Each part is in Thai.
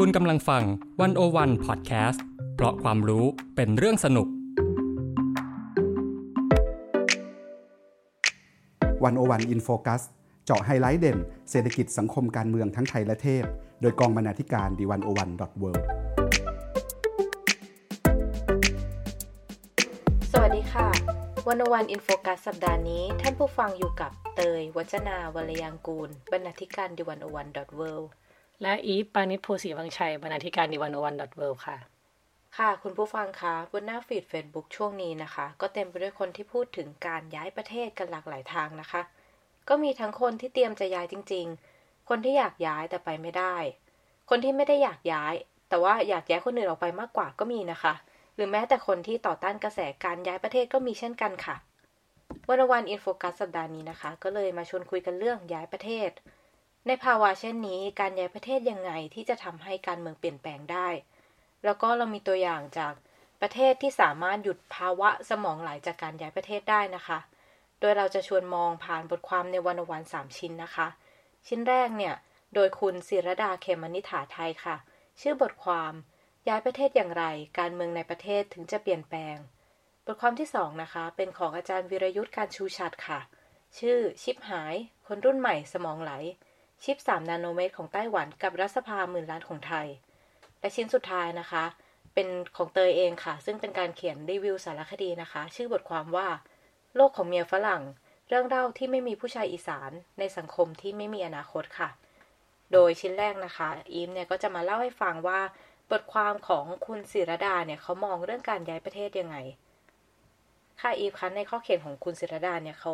คุณกำลังฟังวันโอวันพอดแคสต์เพราะความรู้เป็นเรื่องสนุก101 In Focus เจาะไฮไลต์เด่น เศรษฐกิจสังคมการเมืองทั้งไทยและเทศโดยกองบรรณาธิการ The101.worldสวัสดีค่ะ101 In Focus สัปดาห์นี้ ท่านผู้ฟังอยู่กับเตย วัจนาวรยังกูล บรรณาธิการ The101.world และอีฟปานิชโพสีวังชัยบรรณาธิการ The101.world ค่ะ ค่ะ คุณผู้ฟังคะบนหน้าฟีดเฟซบุ๊กช่วงนี้นะคะ ก็เต็มไปด้วยคนที่พูดถึงการย้ายประเทศกันหลากหลายทางนะคะ ก็มีทั้งคนที่เตรียมจะย้ายจริง ๆ คนที่อยากย้ายแต่ไปไม่ได้ คนที่ไม่ได้อยากย้าย แต่ว่าอยากย้ายคนอื่นออกไปมากกว่าก็มีนะคะ หรือแม้แต่คนที่ต่อต้านกระแสการย้ายประเทศก็มีเช่นกันค่ะ101 In Focus สัปดาห์นี้นะคะ ก็เลยมาชวนคุยกันเรื่องย้ายประเทศ ในภาวะเช่นนี้การย้ายประเทศยังไงที่จะทำให้การเมืองเปลี่ยนแปลงได้ แล้วก็เรามีตัวอย่างจากประเทศที่สามารถหยุดภาวะสมองไหลจากการย้ายประเทศได้นะคะ โดยเราจะชวนมองผ่านบทความในวันวันสามชิ้นนะคะ ชิ้นแรกเนี่ย โดยคุณศิรดาเขมนิฐาไทยค่ะ ชื่อบทความย้ายประเทศอย่างไร การเมืองในประเทศถึงจะเปลี่ยนแปลง บทความที่สองนะคะ เป็นของอาจารย์วิรยุทธ์การชูชัดค่ะ ชื่อชิปหาย คนรุ่นใหม่สมองไหล ชิป 3 นาโนเมตรของไต้หวันกับรัฐสภาหมื่นล้านของไทย และชิ้นสุดท้ายนะคะ เป็นของเตยเองค่ะ ซึ่งเป็นการเขียนรีวิวสารคดีนะคะ ชื่อบทความว่า โลกของเมียฝรั่ง เรื่องเล่าที่ไม่มีผู้ชายอีสานในสังคมที่ไม่มีอนาคตค่ะ โดยชิ้นแรกนะคะอีมเนี่ยก็จะมาเล่าให้ฟังว่าบทความของคุณศิรดาเนี่ยเขามองเรื่องการย้ายประเทศยังไง ค่ะอีฟคะในข้อเขียนของคุณศิรดาเนี่ยเขา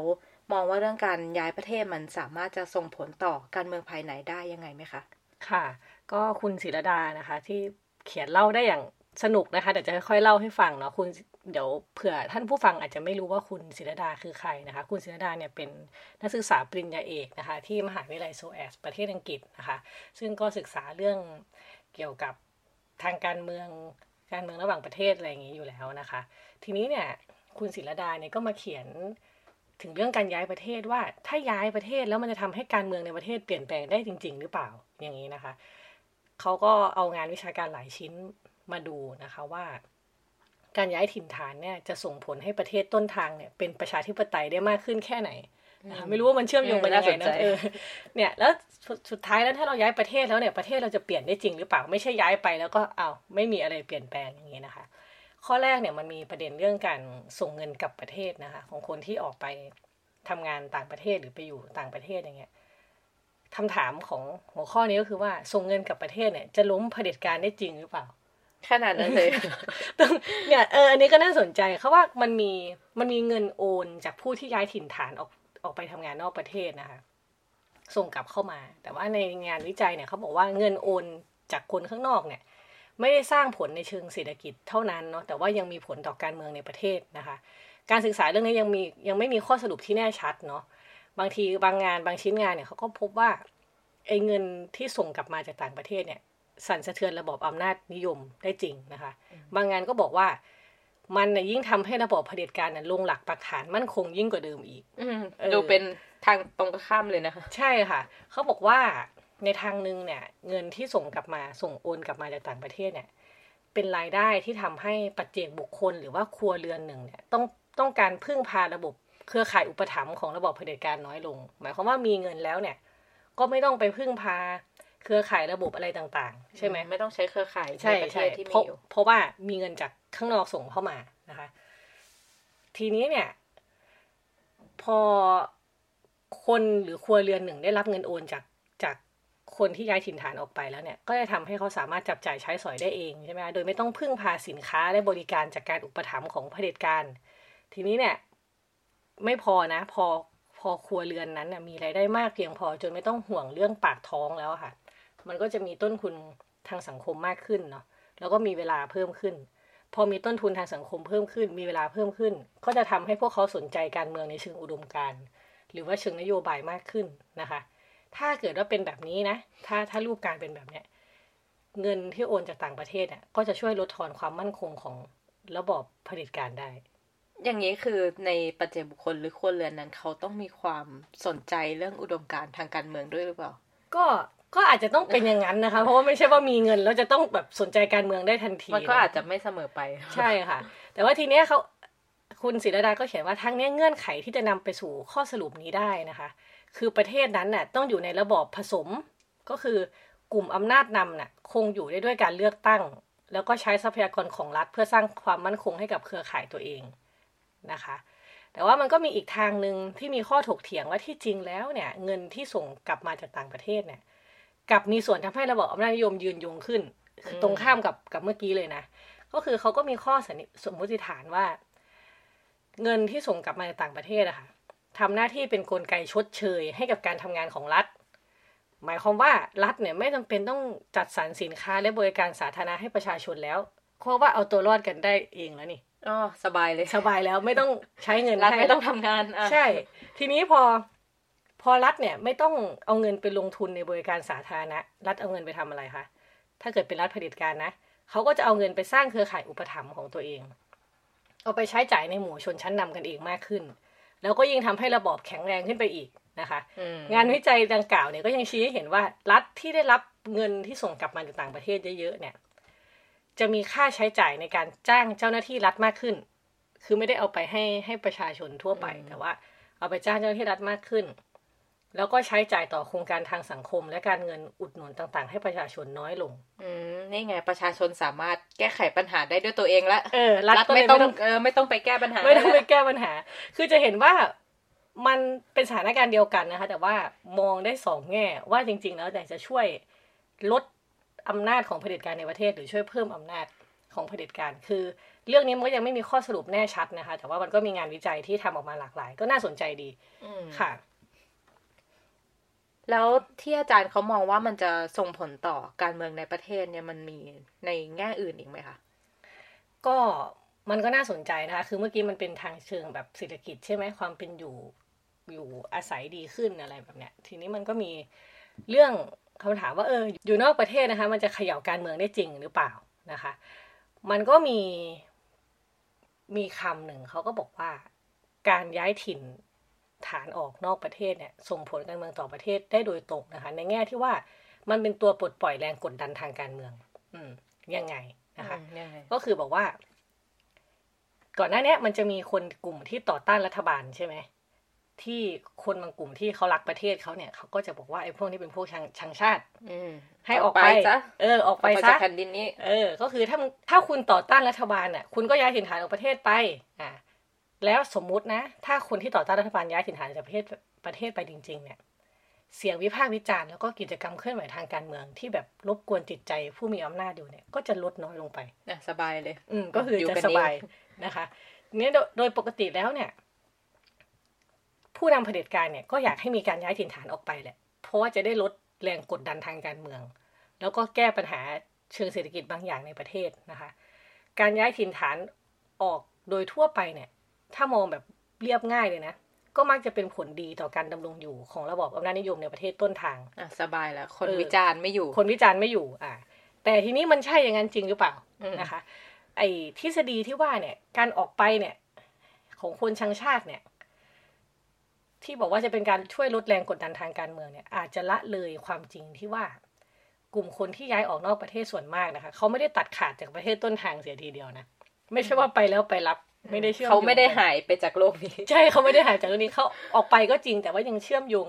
มองว่าเรื่องการย้ายประเทศมันสามารถจะส่งผลต่อการเมืองภายในได้ยังไงไหมคะ ค่ะ ก็คุณศิรดานะคะ ที่เขียนเล่าได้อย่างสนุกนะคะเดี๋ยวจะค่อยๆเล่าให้ฟังเนาะคุณเดี๋ยวเผื่อท่านผู้ฟังอาจจะไม่รู้ว่าคุณศิรดาคือใครนะคะ คุณศิรดาเนี่ยเป็นนักศึกษาปริญญาเอกนะคะ ที่มหาวิทยาลัยโซแอสประเทศอังกฤษนะคะ ซึ่งก็ศึกษาเรื่องเกี่ยวกับทางการเมืองการเมืองระหว่างประเทศอะไรอย่างนี้อยู่แล้วนะคะ ทีนี้เนี่ยคุณศิลดาเนี่ยก็มาเขียน ถึงเรื่องการย้ายประเทศว่าถ้าย้ายประเทศแล้วมันจะทำให้การเมืองในประเทศเปลี่ยนแปลงได้จริง ๆ หรือเปล่าอย่างนี้นะคะเขาก็เอางานวิชาการหลายชิ้นมาดูนะคะว่า การย้ายถิ่นฐานเนี่ยจะส่งผลให้ประเทศต้นทางเนี่ยเป็นประชาธิปไตยได้มากขึ้นแค่ไหนนะคะไม่รู้ว่ามันเชื่อมโยงกันยังไงนะเออเนี่ยแล้วสุดท้ายแล้วถ้าเราย้ายประเทศแล้วเนี่ยประเทศเราจะเปลี่ยนได้จริงหรือเปล่าไม่ใช่ย้ายไปแล้วก็เอาไม่มีอะไรเปลี่ยนแปลงอย่างนี้นะคะ ข้อแรกเนี่ยมันมีประเด็นเรื่องการส่งเงินกลับประเทศนะคะ ของคนที่ออกไปทำงานต่างประเทศหรือไปอยู่ต่างประเทศอย่างเงี้ยคำถามของหัวข้อนี้ก็คือว่าส่งเงินกลับประเทศเนี่ย จะล้มเผด็จการได้จริงหรือเปล่าขนาดนั้นเลยเนี่ยเอออันนี้ก็น่าสนใจเขาว่ามันมีมันมีเงินโอนจากผู้ที่ย้ายถิ่นฐานออกออกไปทำงานนอกประเทศนะคะส่งกลับเข้ามา แต่ว่าในงานวิจัยเนี่ยเขาบอกว่าเงินโอนจากคนข้างนอกเนี่ย ไม่ได้สร้างผลในเชิงเศรษฐกิจเท่านั้นเนาะแต่ว่ายังมีผลต่อการเมืองในประเทศนะคะ การศึกษาเรื่องนี้ยังมียังไม่มีข้อสรุปที่แน่ชัดเนาะบางทีบางงานบางชิ้นงานเนี่ยเขาก็พบว่าไอ้เงินที่ส่งกลับมาจากต่างประเทศเนี่ย สั่นสะเทือนระบบอำนาจนิยมได้จริงนะคะ บางงานก็บอกว่ามันเนี่ยยิ่งทำให้ระบบเผด็จการเนี่ยลงหลักปักฐานมั่นคงยิ่งกว่าเดิมอีกดูเป็นทางตรงข้ามเลยนะคะ ใช่ค่ะ เขาบอกว่า ในทางหนึ่งเนี่ยเงินที่ส่งกลับมาส่งโอนกลับมาจากต่างประเทศเนี่ยเป็นรายได้ที่ทำให้ปัจเจกบุคคลหรือว่าครัวเรือนหนึ่งเนี่ยต้องต้องการพึ่งพาระบบเครือข่ายอุปถัมภ์ของระบบเผด็จการน้อยลง หมายความว่ามีเงินแล้วเนี่ย ก็ไม่ต้องไปพึ่งพาเครือข่ายระบบอะไรต่างๆ ใช่ไหมไม่ต้องใช้เครือข่ายใช่ใช่เพราะเพราะว่ามีเงินจากข้างนอกส่งเข้ามานะคะ ทีนี้เนี่ย พอคนหรือครัวเรือนหนึ่งได้รับเงินโอนจากจาก คนที่ย้ายถิ่นฐานออกไปแล้วเนี่ย ก็จะทำให้เขาสามารถจับจ่ายใช้สอยได้เองใช่ไหมโดยไม่ต้องพึ่งพาสินค้าและบริการจากการอุปถัมภ์ของเผด็จการ ทีนี้เนี่ย ไม่พอนะ พอพอครัวเรือนนั้นนะมีรายได้มากเพียงพอจนไม่ต้องห่วงเรื่องปากท้องแล้วค่ะ มันก็จะมีต้นทุนทางสังคมมากขึ้นเนาะ แล้วก็มีเวลาเพิ่มขึ้น พอมีต้นทุนทางสังคมเพิ่มขึ้น มีเวลาเพิ่มขึ้น ก็จะทำให้พวกเขาสนใจการเมืองในเชิงอุดมการณ์หรือว่าเชิงนโยบายมากขึ้นนะคะ ถ้าเกิดว่าเป็นแบบนี้นะ ถ้าถ้ารูปการเป็นแบบเนี้ย เงินที่โอนจากต่างประเทศเนี่ยก็จะช่วยลดทอนความมั่นคงของระบบผลิตการได้ อย่างนี้คือในปัจเจกบุคคลหรือคนเรือนนั้น เขาต้องมีความสนใจเรื่องอุดมการทางการเมืองด้วยหรือเปล่า ก็ก็อาจจะต้องเป็นอย่างนั้นนะคะ เพราะว่าไม่ใช่ว่ามีเงินแล้วจะต้องแบบสนใจการเมืองได้ทันทีมันก็อาจจะไม่เสมอไป ใช่ค่ะ แต่ว่าทีเนี้ยเขาคุณศิรดาก็เขียนว่าทั้งเนี้ยเงื่อนไขที่จะนำไปสู่ข้อสรุปนี้ได้นะคะ คือประเทศนั้นน่ะต้องอยู่ในระบอบผสม ก็คือกลุ่มอำนาจนำน่ะคงอยู่ได้ด้วยการเลือกตั้ง แล้วก็ใช้ทรัพยากรของรัฐ เพื่อสร้างความมั่นคงให้กับเครือข่ายตัวเองนะคะ แต่ว่ามันก็มีอีกทางหนึ่งที่มีข้อถกเถียงว่าที่จริงแล้วเนี่ยเงินที่ส่งกลับมาจากต่างประเทศเนี่ยกลับมีส่วนทำให้ระบบอำนาจนิยมยืนยงขึ้น คือตรงข้ามกับกับเมื่อกี้เลยนะ ก็คือเขาก็มีข้อสันนิสมมติฐานว่า เงินที่ส่งกลับมาจากต่างประเทศอะค่ะ ทำหน้าที่เป็นนกลไกชดเชย ให้กับการทำงานของรัฐ หมายความว่ารัฐเนี่ยไม่จำเป็นต้องจัดสรรสินค้าและบริการสาธารณะให้ประชาชนแล้วเพราะว่าเอาตัวรอดกันได้เองแล้วนี่อ๋อสบายเลย สบายแล้วไม่ต้องใช้เงินรัฐให้ไม่ต้องทำงานอะใช่ ทีนี้พอพอรัฐเนี่ยไม่ต้องเอาเงินไปลงทุนในบริการสาธารณะ รัฐเอาเงินไปทำอะไรคะถ้าเกิดเป็นรัฐเผด็จการนะเขาก็จะเอาเงินไปสร้างเครือข่ายอุปถัมภ์ของตัวเอง เอาไปใช้จ่ายในหมู่ชนชั้นนำกันเองมากขึ้น แล้วก็ยิ่งทำให้ระบอบแข็งแรงขึ้นไปอีกนะคะอืมงานวิจัยดังกล่าวเนี่ยก็ยังชี้ให้เห็นว่ารัฐที่ได้รับเงินที่ส่งกลับมาจากต่างประเทศเยอะๆเนี่ย จะมีค่าใช้จ่ายในการจ้างเจ้าหน้าที่รัฐมากขึ้น คือไม่ได้เอาไปให้ให้ประชาชนทั่วไป แต่ว่า เอาไปจ้างเจ้าหน้าที่รัฐมากขึ้น แล้วก็ใช้จ่ายต่อโครงการทางสังคม และการเงินอุดหนุนต่างๆ ให้ประชาชนน้อยลง อืมนี่ไงประชาชนสามารถแก้ไขปัญหาได้ด้วยตัวเองแล้วเออรัฐก็เลยไม่ต้องไม่ต้องเออไม่ต้องไปแก้ปัญหา ไม่ต้องไปแก้ปัญหา คือจะเห็นว่ามันเป็นสถานการณ์เดียวกันนะคะ แต่ว่ามองได้สองแง่ว่าจริง ๆ แล้วแต่จะช่วยลดอำนาจของเผด็จการในประเทศ หรือช่วยเพิ่มอำนาจของเผด็จการคือ เรื่องนี้มันก็ยังไม่มีข้อสรุปแน่ชัดนะคะ แต่ว่ามันก็มีงานวิจัยที่ทำออกมาหลากหลาย ก็น่าสนใจดีอืมค่ะ แล้วที่อาจารย์เขามองว่ามันจะส่งผลต่อการเมืองในประเทศเนี่ยมันมีในแง่อื่นอีกไหมคะก็มันก็น่าสนใจนะคะ คือเมื่อกี้มันเป็นทางเชิงแบบเศรษฐกิจใช่ไหมความเป็นอยู่อยู่อาศัยดีขึ้นอะไรแบบเนี้ย ทีนี้มันก็มีเรื่องคำถามว่าเอออยู่นอกประเทศนะคะ มันจะเขย่าการเมืองได้จริงหรือเปล่านะคะ มันก็มีมีคำหนึ่งเขาก็บอกว่าการย้ายถิ่น ฐานออกนอกประเทศเนี่ยส่งผลการเมืองต่อประเทศได้โดยตรงนะคะ ในแง่ที่ว่ามันเป็นตัวปลดปล่อยแรงกดดันทางการเมือง อืมยังไงนะคะอืมยังไงก็คือบอกว่า ก่อนหน้าเนี้ยมันจะมีคนกลุ่มที่ต่อต้านรัฐบาลใช่ไหมที่คนบางกลุ่มที่เขารักประเทศเขาเนี่ยเขาก็จะบอกว่าไอ้พวกนี้เป็นพวกชังชังชาติ อืมให้ออกไปซะเออ ออกไปไปจาซะกแผ่นดินนี้ เออ ก็คือถ้ามึงถ้าคุณต่อต้านรัฐบาลน่ะ คุณก็ย้ายถิ่นฐานออกประเทศไป อ่า แล้วสมมุตินะ ถ้าคนที่ต่อต้านรัฐบาลย้ายถิ่นฐานจากประเทศประเทศไปจริง ๆ เนี่ย เสียงวิพากษ์วิจารณ์แล้วก็กิจกรรมเคลื่อนไหวทางการเมืองที่แบบรบกวนจิตใจผู้มีอำนาจอยู่เนี่ย ก็จะลดน้อยลงไปอะสบายเลย อืมก็คืออยู่จะกันสเองบายนะคะ เนี่ยโดยโดยปกติแล้วเนี่ย ผู้นำเผด็จการเนี่ยก็อยากให้มีการย้ายถิ่นฐานออกไปแหละ เพราะว่าจะได้ลดแรงกดดันทางการเมือง แล้วก็แก้ปัญหาเชิงเศรษฐกิจบางอย่างในประเทศนะคะ การย้ายถิ่นฐานออกโดยทั่วไปเนี่ย ถ้ามองแบบเรียบง่ายเลยนะ ก็มักจะเป็นผลดีต่อการดำรงอยู่ของระบอบอำนาจนิยมในประเทศต้นทางอะสบายแล้ว คนเออวิจารณ์ไม่อยู่ คนวิจารณ์ไม่อยู่ อ่าแต่ทีนี้มันใช่อย่างนั้นจริงหรือเปล่าอืมนะคะ ไอ้ทฤษฎีที่ว่าเนี่ย การออกไปเนี่ย ของคนชังชาติเนี่ย ที่บอกว่าจะเป็นการช่วยลดแรงกดดันทางการเมืองเนี่ย อาจจะละเลยความจริงที่ว่ากลุ่มคนที่ย้ายออกนอกประเทศส่วนมากนะคะ เขาไม่ได้ตัดขาดจากประเทศต้นทางเสียทีเดียวนะ ไม่ใช่ว่าไปแล้วไปรับ ไม่ได้เชื่อมเขาไม่ได้โยงกันหายไปจากโลกนี้ ใช่เขาไม่ได้หายจากเรื่องนี้เขาออกไปก็จริง แต่ว่ายังเชื่อมโยง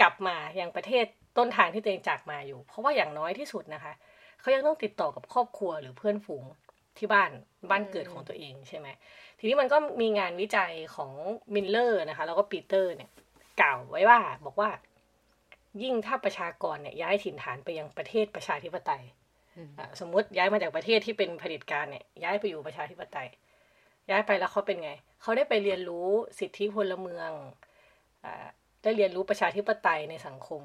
กลับมายังประเทศต้นทางที่ตัวเองจากมาอยู่ เพราะว่าอย่างน้อยที่สุดนะคะเขายังต้องติดต่อกับครอบครัวหรือเพื่อนฝูงที่บ้านบ้านเกิดของตัวเองใช่ไหมทีนี้มันก็มีงานวิจัยของมิลเลอร์นะคะ แล้วก็ปีเตอร์เนี่ยกล่าวไว้ว่าบอกว่า ยิ่งถ้าประชากรเนี่ยย้ายถิ่นฐานไปยังประเทศประชาธิปไตยอืมอะสมมติย้ายมาจากประเทศที่เป็นเผด็จการเนี่ยย้ายไปอยู่ประชาธิปไตย ย้ายไปแล้วเขาเป็นไง เขาได้ไปเรียนรู้สิทธิพลเมืองอาได้เรียนรู้ประชาธิปไตยในสังคม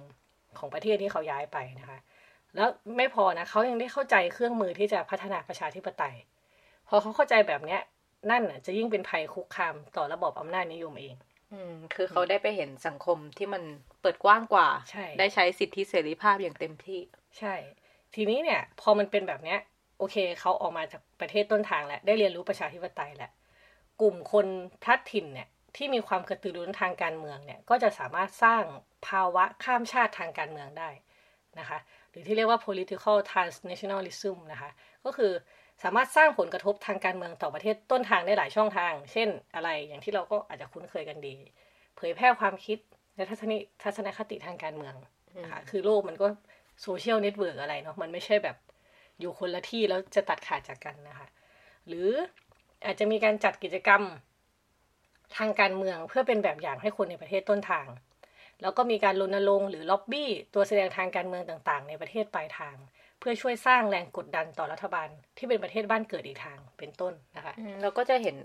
ของประเทศที่เขาย้ายไปนะคะ แล้วไม่พอนะเขายังได้เข้าใจเครื่องมือที่จะพัฒนาประชาธิปไตย พอเขาเข้าใจแบบเนี้ย นั่นน่ะจะยิ่งเป็นภัยคุกคามต่อระบอบอำนาจนิยมเองอืมคือเขาได้ไปเห็นสังคมที่มันเปิดกว้างกว่าใช่ได้ใช้สิทธิเสรีภาพอย่างเต็มที่ ใช่ ทีนี้เนี่ย พอมันเป็นแบบเนี้ย โอเคเขาออกมาจากประเทศต้นทางแล้วได้เรียนรู้ประชาธิปไตยแล้วกลุ่มคนพลัดถิ่นเนี่ยที่มีความกระตือรือร้นทางการเมืองเนี่ยก็จะสามารถสร้างภาวะข้ามชาติทางการเมืองได้นะคะหรือที่เรียกว่า political transnationalism นะคะก็คือสามารถสร้างผลกระทบทางการเมืองต่อประเทศต้นทางได้หลายช่องทาง เช่นอะไรอย่างที่เราก็อาจจะคุ้นเคยกันดี เผยแพร่ความคิดและทัศนทัศนคติทางการเมืองนะคะคือโลกมันก็ social network อะไรเนาะมันไม่ใช่แบบ อยู่คนละที่แล้วจะตัดขาดจากกันนะคะ หรืออาจจะมีการจัดกิจกรรมทางการเมืองเพื่อเป็นแบบอย่างให้คนในประเทศต้นทาง แล้วก็มีการรณรงค์หรือล็อบบี้ ตัวแสดงทางการเมืองต่างๆ ในประเทศปลายทาง เพื่อช่วยสร้างแรงกดดันต่อรัฐบาลที่เป็นประเทศบ้านเกิดอีกทางเป็นต้นนะคะเราก็จะเห็น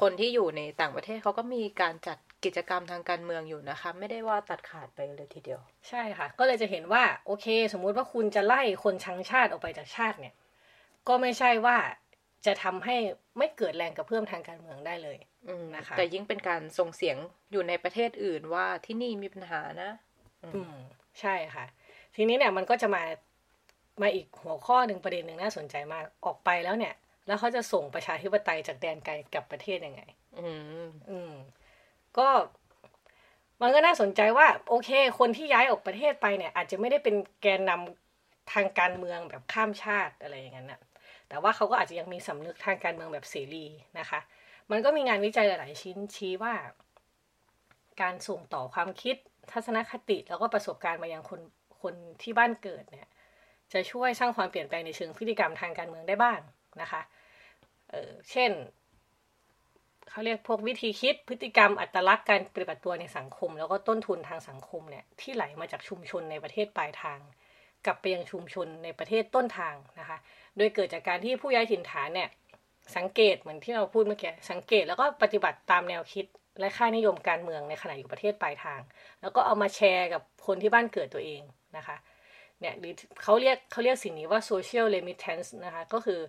คนที่อยู่ในต่างประเทศเขาก็มีการจัด กิจกรรมทางการเมืองอยู่นะคะ ไม่ได้ว่าตัดขาดไปเลยทีเดียว ใช่ค่ะ ก็เลยจะเห็นว่าโอเค สมมุติว่าคุณจะไล่คนชังชาติออกไปจากชาติเนี่ย ก็ไม่ใช่ว่าจะทำให้ไม่เกิดแรงกระเพื่อมทางการเมืองได้เลยอืมนะคะแต่ยิ่งเป็นการส่งเสียงอยู่ในประเทศอื่นว่าที่นี่มีปัญหานะ อืมใช่ค่ะ ทีนี้เนี่ยมันก็จะมามาอีกหัวข้อหนึ่งประเด็นหนึ่งน่าสนใจมากออกไปแล้วเนี่ย แล้วเขาจะส่งประชาธิปไตยจากแดนไกลกลับประเทศยังไง อืมอืม ก็มันก็น่าสนใจว่า โอเค คนที่ย้ายออกประเทศไปเนี่ย อาจจะไม่ได้เป็นแกนนำทางการเมืองแบบข้ามชาติอะไรอย่างนั้นนะแต่ว่าเขาก็อาจจะยังมีสำนึกทางการเมืองแบบเสรีนะคะ มันก็มีงานวิจัยหลาย ๆ ชิ้นชี้ว่า การส่งต่อความคิดทัศนคติแล้วก็ประสบการณ์มายังคนคนที่บ้านเกิดเนี่ย จะช่วยสร้างความเปลี่ยนแปลงในเชิงพฤติกรรมทางการเมืองได้บ้างนะคะ เออเช่น เขาเรียกพวกวิธีคิดพฤติกรรมอัตลักษณ์การปฏิบัติตัวในสังคม แล้วก็ต้นทุนทางสังคมเนี่ยที่ไหลมาจากชุมชนในประเทศปลายทาง กลับไปยังชุมชนในประเทศต้นทางนะคะ โดยเกิดจากการที่ผู้ย้ายถิ่นฐานเนี่ยสังเกตเหมือนที่เราพูดเมื่อกี้สังเกตแล้วก็ปฏิบัติตามแนวคิดและค่านิยมการเมืองในขณะอยู่ประเทศปลายทาง แล้วก็เอามาแชร์กับคนที่บ้านเกิดตัวเองนะคะเนี่ยหรือเขาเรียกเขาเรียกสิ่งนี้ว่า social remittance นะคะ ก็คือ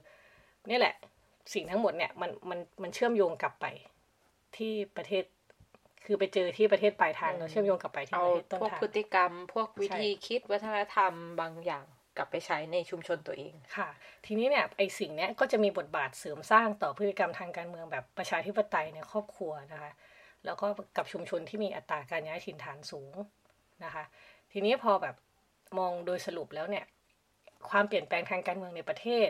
นี่แหละ สิ่งทั้งหมดเนี่ยมันมันมันเชื่อมโยงกลับไปที่ประเทศ คือไปเจอที่ประเทศปลายทางแล้วเชื่อมโยงกลับไปที่เอาประเทศต้นพวกทางพฤติกรรม พวกวิใช่ธีคิดวัฒนธรรมบางอย่างกลับไปใช้ในชุมชนตัวเองค่ะ ทีนี้เนี่ยไอสิ่งเนี้ยก็จะมีบทบาทเสริมสร้างต่อพฤติกรรมทางการเมืองแบบประชาธิปไตยในครอบครัวนะคะ แล้วก็กับชุมชนที่มีอัตราการย้ายถิ่นฐานสูงนะคะ ทีนี้พอแบบมองโดยสรุปแล้วเนี่ย ความเปลี่ยนแปลงทางการเมืองในประเทศ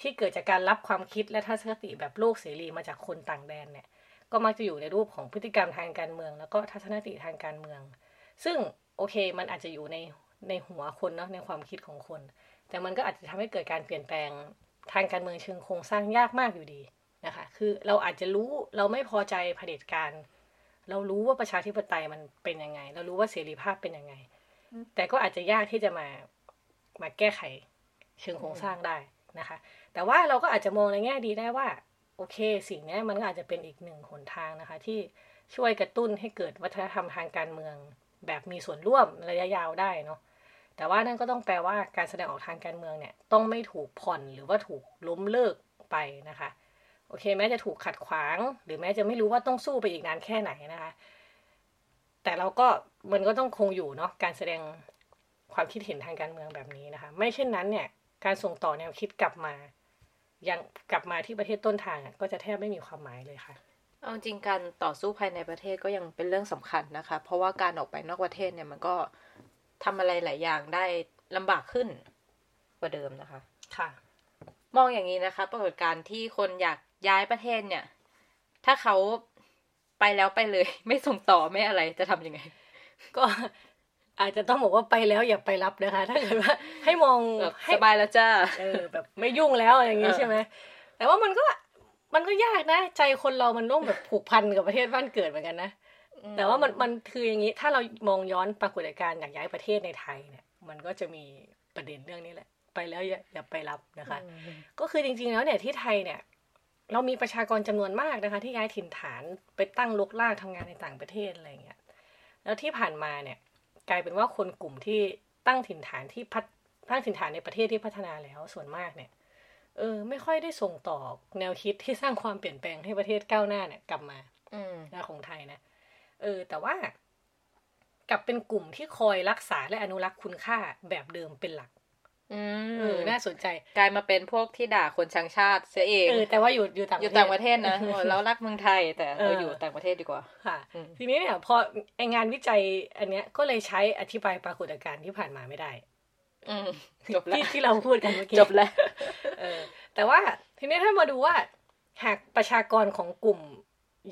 ที่เกิดจากการรับความคิดและทัศนคติแบบโลกเสรีมาจากคนต่างแดนเนี่ย ก็มักจะอยู่ในรูปของพฤติกรรมทางการเมือง แล้วก็ทัศนคติทางการเมือง ซึ่งโอเคมันอาจจะอยู่ในในหัวคนเนาะในความคิดของคน แต่มันก็อาจจะทำให้เกิดการเปลี่ยนแปลงทางการเมืองเชิงโครงสร้างยากมากอยู่ดีนะคะ คือเราอาจจะรู้เราไม่พอใจเผด็จการ เรารู้ว่าประชาธิปไตยมันเป็นยังไง เรารู้ว่าเสรีภาพเป็นยังไง แต่ก็อาจจะยากที่จะมามาแก้ไขเชิงโครงสร้างได้นะคะ แต่ว่าเราก็อาจจะมองในแง่ดีได้ว่า โอเค สิ่งนี้มันก็อาจจะเป็นอีกหนึ่งหนทางนะคะ ที่ช่วยกระตุ้นให้เกิดวัฒนธรรมทางการเมือง แบบมีส่วนร่วมระยะยาวได้เนาะแต่ว่านั่นก็ต้องแปลว่าการแสดงออกทางการเมืองเนี่ยต้องไม่ถูกผ่อนหรือว่าถูกล้มเลิกไปนะคะโอเคแม้จะถูกขัดขวาง หรือแม้จะไม่รู้ว่าต้องสู้ไปอีกนานแค่ไหนนะคะ แต่เราก็มันก็ต้องคงอยู่เนาะการแสดงความคิดเห็นทางการเมืองแบบนี้นะคะ ไม่เช่นนั้นเนี่ยการส่งต่อแนวคิดกลับมา ยังกลับมาที่ประเทศต้นทางอะก็จะแทบไม่มีความหมายเลยค่ะเอาจริงการต่อสู้ภายในประเทศก็ยังเป็นเรื่องสำคัญนะคะ เพราะว่าการออกไปนอกประเทศเนี่ยมันก็ทำอะไรหลายอย่างได้ลำบากขึ้นกว่าเดิมนะคะ ค่ะ มองอย่างนี้นะคะ ปรากฏการณ์ที่คนอยากย้ายประเทศเนี่ย ถ้าเขาไปแล้วไปเลย ไม่ส่งต่อไม่อะไรจะทำยังไง ก็ อาจจะต้องบอกว่าไปแล้วอย่าไปรับนะคะ ถ้าเกิดว่าให้มองแบบให้สบายแล้วจ้าเออแบบไม่ยุ่งแล้วอะไรอย่างงี้เออใช่ไหมแต่ว่ามันก็มันก็ยากนะ ใจคนเรามันต้องแบบผูกพันกับประเทศบ้านเกิดเหมือนกันนะแต่ว่ามันมันคืออย่างนี้ถ้าเรามองย้อนปรากฏการณ์อยากย้ายประเทศในไทยเนี่ย มันก็จะมีประเด็นเรื่องนี้แหละ ไปแล้วอย่าอย่าไปรับนะคะ ก็คือจริงๆแล้วเนี่ยที่ไทยเนี่ย เรามีประชากรจำนวนมากนะคะ ที่ย้ายถิ่นฐานไปตั้งลกลากทำงานในต่างประเทศอะไรอย่างเงี้ยแล้วที่ผ่านมาเนี่ย กลายเป็นว่าคนกลุ่มที่ตั้งถิ่นฐานที่พัฒตั้งถิ่นฐานในประเทศที่พัฒนาแล้วส่วนมากเนี่ย เออ ไม่ค่อยได้ส่งต่อแนวคิดที่สร้างความเปลี่ยนแปลงให้ประเทศก้าวหน้าเนี่ย กลับมา อืมนะของไทยนะเออ แต่ว่ากลับเป็นกลุ่มที่คอยรักษาและอนุรักษ์คุณค่าแบบเดิมเป็นหลัก อืเออมน่าสนใจ กลายมาเป็นพวกที่ด่าคนชังชาติเสียเองเออแต่ว่าอยู่อยู่ต่างอยู่ต่างประเทศนะโอ้เรารักเมืองไทยแต่เอเราออยู่ต่างประเทศดีกว่าค่ะอืมทีนี้เนี่ยพอไองานวิจัยอันเนี้ยก็เลยใช้อธิบายปรากฏการณ์ที่ผ่านมาไม่ได้ อืมจบแล้วที่ที่เราพูดกันเมื่อกี้จบแล้วเออ แต่ว่าทีนี้ถ้ามาดูว่า หากประชากรของกลุ่ม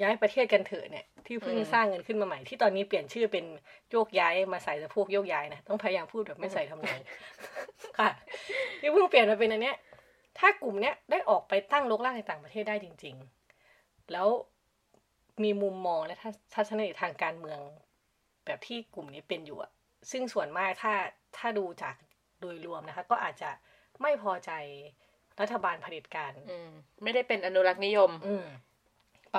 ย้ายประเทศกันเถอะเนี่ย ที่เพิ่งอืมสร้างเงินขึ้นมาใหม่ที่ตอนนี้เปลี่ยนชื่อเป็นโยกย้ายมาใส่สะโพกโยกย้ายนะต้องพยายามพูดแบบไม่ใส่ทำนองค่ะ ที่เพิ่งเปลี่ยนมาเป็นอันเนี้ย ถ้ากลุ่มเนี้ยได้ออกไปตั้งรกรากในต่างประเทศได้จริง ๆ แล้วมีมุมมองและทัศนคติทางการเมือง แบบที่กลุ่มนี้เป็นอยู่อะซึ่งส่วนมากถ้าถ้าดูจากโดยรวมนะคะ ก็อาจจะไม่พอใจรัฐบาลเผด็จการอืมไม่ได้เป็นอนุรักษ์นิยม อืมประ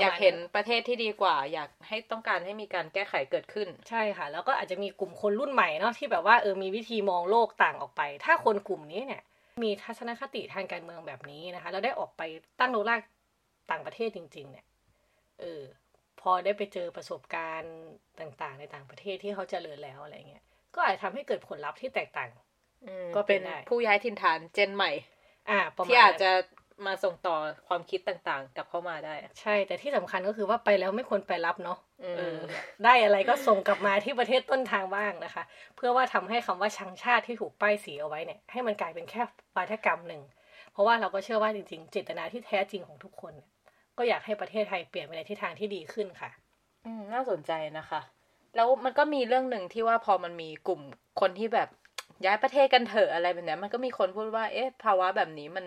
อยากมณเห็นประเทศที่ดีกว่า อยากให้ต้องการให้มีการแก้ไขเกิดขึ้น ใช่ค่ะ แล้วก็อาจจะมีกลุ่มคนรุ่นใหม่เนาะที่แบบว่าเออมีวิธีมองโลกต่างออกไป ถ้าคนกลุ่มนี้เนี่ย มีทัศนคติทางการเมืองแบบนี้นะคะแล้วได้ออกไปตั้งโลกรากต่างประเทศจริง ๆ เนี่ยเออพอได้ไปเจอประสบการณ์ต่างๆ ในต่างประเทศที่เขาเจริญแล้วอะไรเงี้ยก็อาจจะทำให้เกิดผลลัพธ์ที่แตกต่างอืมก็เป็เป็นนได้ผู้ย้ายถิ่นฐานเจนใหม่ อ่าประมาณที่อาจนั้นจะ มาส่งต่อความคิดต่างๆ กลับเข้ามาได้ ใช่ แต่ที่สำคัญก็คือว่าไปแล้วไม่ควรไปรับเนาะอืมเออได้อะไรก็ส่งกลับมาที่ประเทศต้นทางบ้างนะคะ เพื่อว่าทำให้คำว่าชังชาติที่ถูกป้ายสีเอาไว้เนี่ย ให้มันกลายเป็นแค่วาทกรรมหนึ่ง เพราะว่าเราก็เชื่อว่าจริงๆ เจตนาที่แท้จริงของทุกคนเนี่ยก็อยากให้ประเทศไทยเปลี่ยนไปในทิศทางที่ดีขึ้นค่ะ อืมน่าสนใจนะคะ แล้วมันก็มีเรื่องหนึ่งที่ว่าพอมันมีกลุ่มคนที่แบบย้ายประเทศกันเถอะอะไรแบบเนี้ยมันก็มีคนพูดว่า เอ๊ะ ภาวะแบบนี้มัน